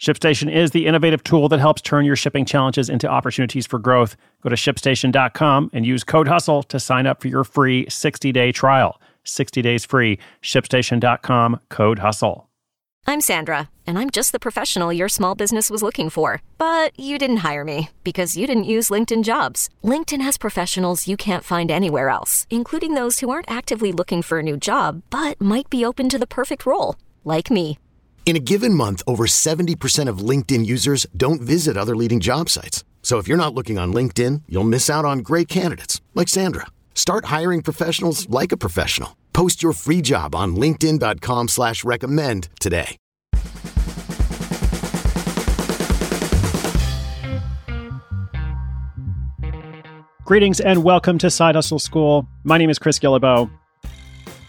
ShipStation is the innovative tool that helps turn your shipping challenges into opportunities for growth. Go to shipstation.com and use code HUSTLE to sign up for your free 60 day trial. 60 days free. ShipStation.com, code HUSTLE. I'm Sandra, and I'm just the professional your small business was looking for. But you didn't hire me because you didn't use LinkedIn jobs. LinkedIn has professionals you can't find anywhere else, including those who aren't actively looking for a new job but might be open to the perfect role, like me. In a given month, over 70% of LinkedIn users don't visit other leading job sites. So if you're not looking on LinkedIn, you'll miss out on great candidates like Sandra. Start hiring professionals like a professional. Post your free job on LinkedIn.com slash recommend today. Greetings and welcome to Side Hustle School. My name is Chris Guillebeau. I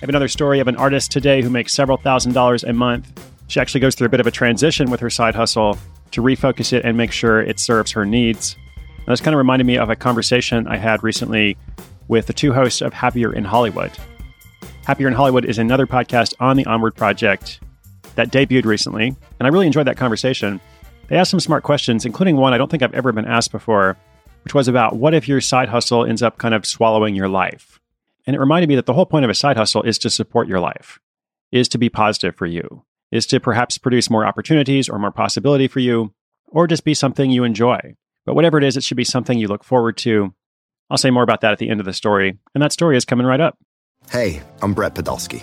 have another story of an artist today who makes several thousand dollars a month. She actually goes through a bit of a transition with her side hustle to refocus it and make sure it serves her needs. And this kind of reminded me of a conversation I had recently with the two hosts of Happier in Hollywood. Happier in Hollywood is another podcast on the Onward Project that debuted recently, and I really enjoyed that conversation. They asked some smart questions, including one I don't think I've ever been asked before, which was about what if your side hustle ends up kind of swallowing your life? And it reminded me that the whole point of a side hustle is to support your life, is to be positive for you, is to perhaps produce more opportunities or more possibility for you, or just be something you enjoy. But whatever it is, it should be something you look forward to. I'll say more about that at the end of the story, and that story is coming right up. Hey, I'm Brett Podolsky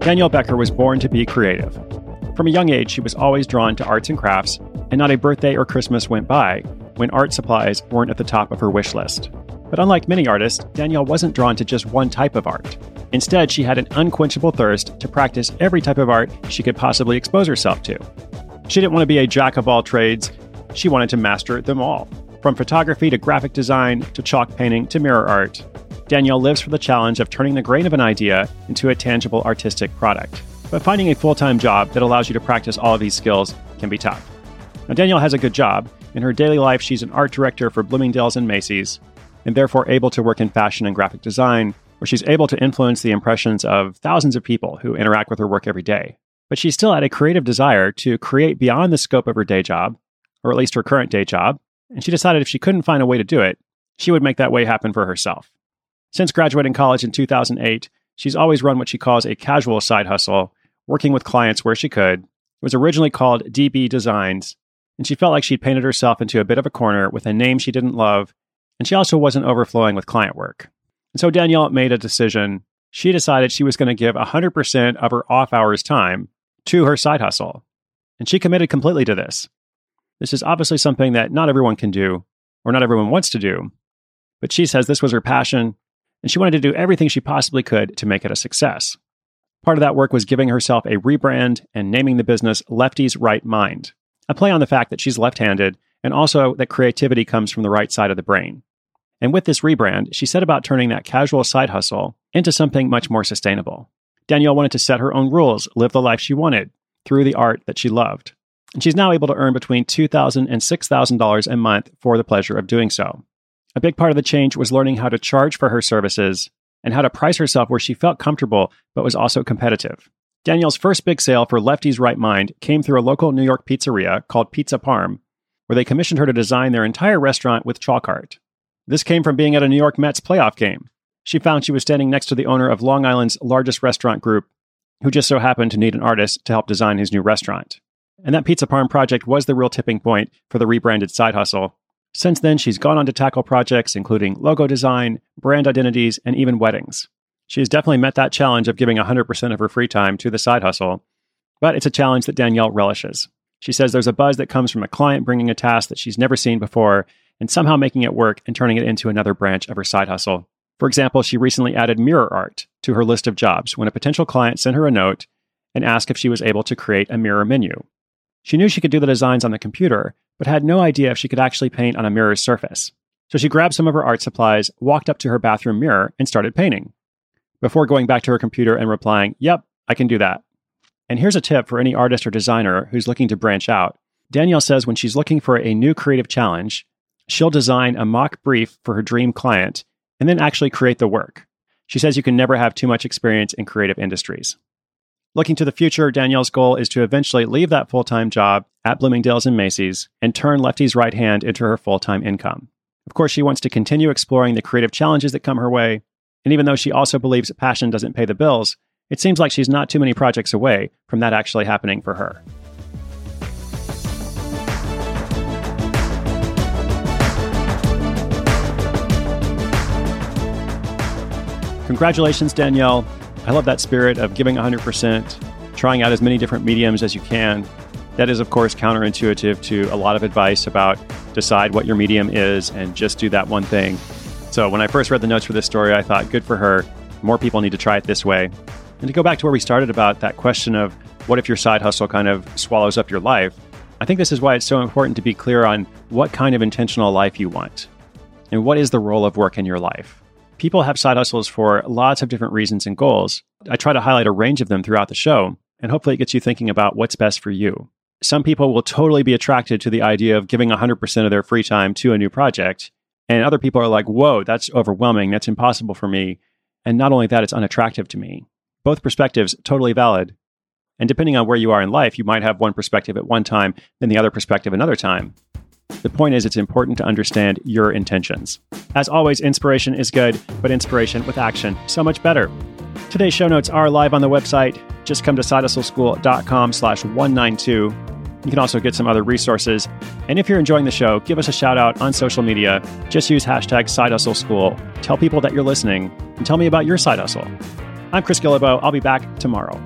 Danielle Becker was born to be creative. From a young age, she was always drawn to arts and crafts, and not a birthday or Christmas went by when art supplies weren't at the top of her wish list. But unlike many artists, Danielle wasn't drawn to just one type of art. Instead, she had an unquenchable thirst to practice every type of art she could possibly expose herself to. She didn't want to be a jack of all trades, she wanted to master them all. From photography to graphic design to chalk painting to mirror art, Danielle lives for the challenge of turning the grain of an idea into a tangible artistic product. But finding a full time job that allows you to practice all of these skills can be tough. Now, Danielle has a good job. In her daily life, she's an art director for Bloomingdale's and Macy's, and therefore able to work in fashion and graphic design, where she's able to influence the impressions of thousands of people who interact with her work every day. But she still had a creative desire to create beyond the scope of her day job, or at least her current day job, and she decided if she couldn't find a way to do it, she would make that way happen for herself. Since graduating college in 2008, she's always run what she calls a casual side hustle, working with clients where she could. It was originally called DB Designs, and she felt like she'd painted herself into a bit of a corner with a name she didn't love, and she also wasn't overflowing with client work. And so Danielle made a decision. She decided she was going to give 100% of her off hours time to her side hustle. And she committed completely to this. This is obviously something that not everyone can do, or not everyone wants to do. But she says this was her passion and she wanted to do everything she possibly could to make it a success. Part of that work was giving herself a rebrand and naming the business Lefty's Right Mind, a play on the fact that she's left handed and also that creativity comes from the right side of the brain. And with this rebrand, she set about turning that casual side hustle into something much more sustainable. Danielle wanted to set her own rules, live the life she wanted through the art that she loved. And she's now able to earn between $2,000 and $6,000 a month for the pleasure of doing so. A big part of the change was learning how to charge for her services and how to price herself where she felt comfortable but was also competitive. Danielle's first big sale for Lefty's Right Mind came through a local New York pizzeria called Pizza Parm, where they commissioned her to design their entire restaurant with chalk art. This came from being at a New York Mets playoff game. She found she was standing next to the owner of Long Island's largest restaurant group, who just so happened to need an artist to help design his new restaurant. And that Pizza Parm project was the real tipping point for the rebranded side hustle. Since then, she's gone on to tackle projects including logo design, brand identities, and even weddings. She has definitely met that challenge of giving 100% of her free time to the side hustle, but it's a challenge that Danielle relishes. She says there's a buzz that comes from a client bringing a task that she's never seen before and somehow making it work and turning it into another branch of her side hustle. For example, she recently added mirror art to her list of jobs when a potential client sent her a note and asked if she was able to create a mirror menu. She knew she could do the designs on the computer, but had no idea if she could actually paint on a mirror's surface. So she grabbed some of her art supplies, walked up to her bathroom mirror, and started painting. Before going back to her computer and replying, Yep, I can do that. And here's a tip for any artist or designer who's looking to branch out. Danielle says when she's looking for a new creative challenge, she'll design a mock brief for her dream client and then actually create the work. She says you can never have too much experience in creative industries. Looking to the future, Danielle's goal is to eventually leave that full time job at Bloomingdale's and Macy's and turn Lefty's right hand into her full time income. Of course, she wants to continue exploring the creative challenges that come her way. And even though she also believes passion doesn't pay the bills, it seems like she's not too many projects away from that actually happening for her. Congratulations, Danielle. I love that spirit of giving 100%, trying out as many different mediums as you can. That is, of course, counterintuitive to a lot of advice about decide what your medium is and just do that one thing. So, when I first read the notes for this story, I thought, good for her. More people need to try it this way. And to go back to where we started about that question of what if your side hustle kind of swallows up your life, I think this is why it's so important to be clear on what kind of intentional life you want and what is the role of work in your life people have side hustles for lots of different reasons and goals. I try to highlight a range of them throughout the show, and hopefully it gets you thinking about what's best for you. Some people will totally be attracted to the idea of giving 100% of their free time to a new project. And other people are like, whoa, that's overwhelming. That's impossible for me. And not only that, it's unattractive to me. Both perspectives, totally valid. And depending on where you are in life, you might have one perspective at one time, then the other perspective another time. The point is, it's important to understand your intentions. As always, inspiration is good, but inspiration with action, so much better. Today's show notes are live on the website. Just come to sidehustleschool.com slash 192. You can also get some other resources. And if you're enjoying the show, give us a shout out on social media. Just use hashtag SideHustleSchool. Tell people that you're listening and tell me about your side hustle. I'm Chris Guillebeau. I'll be back tomorrow.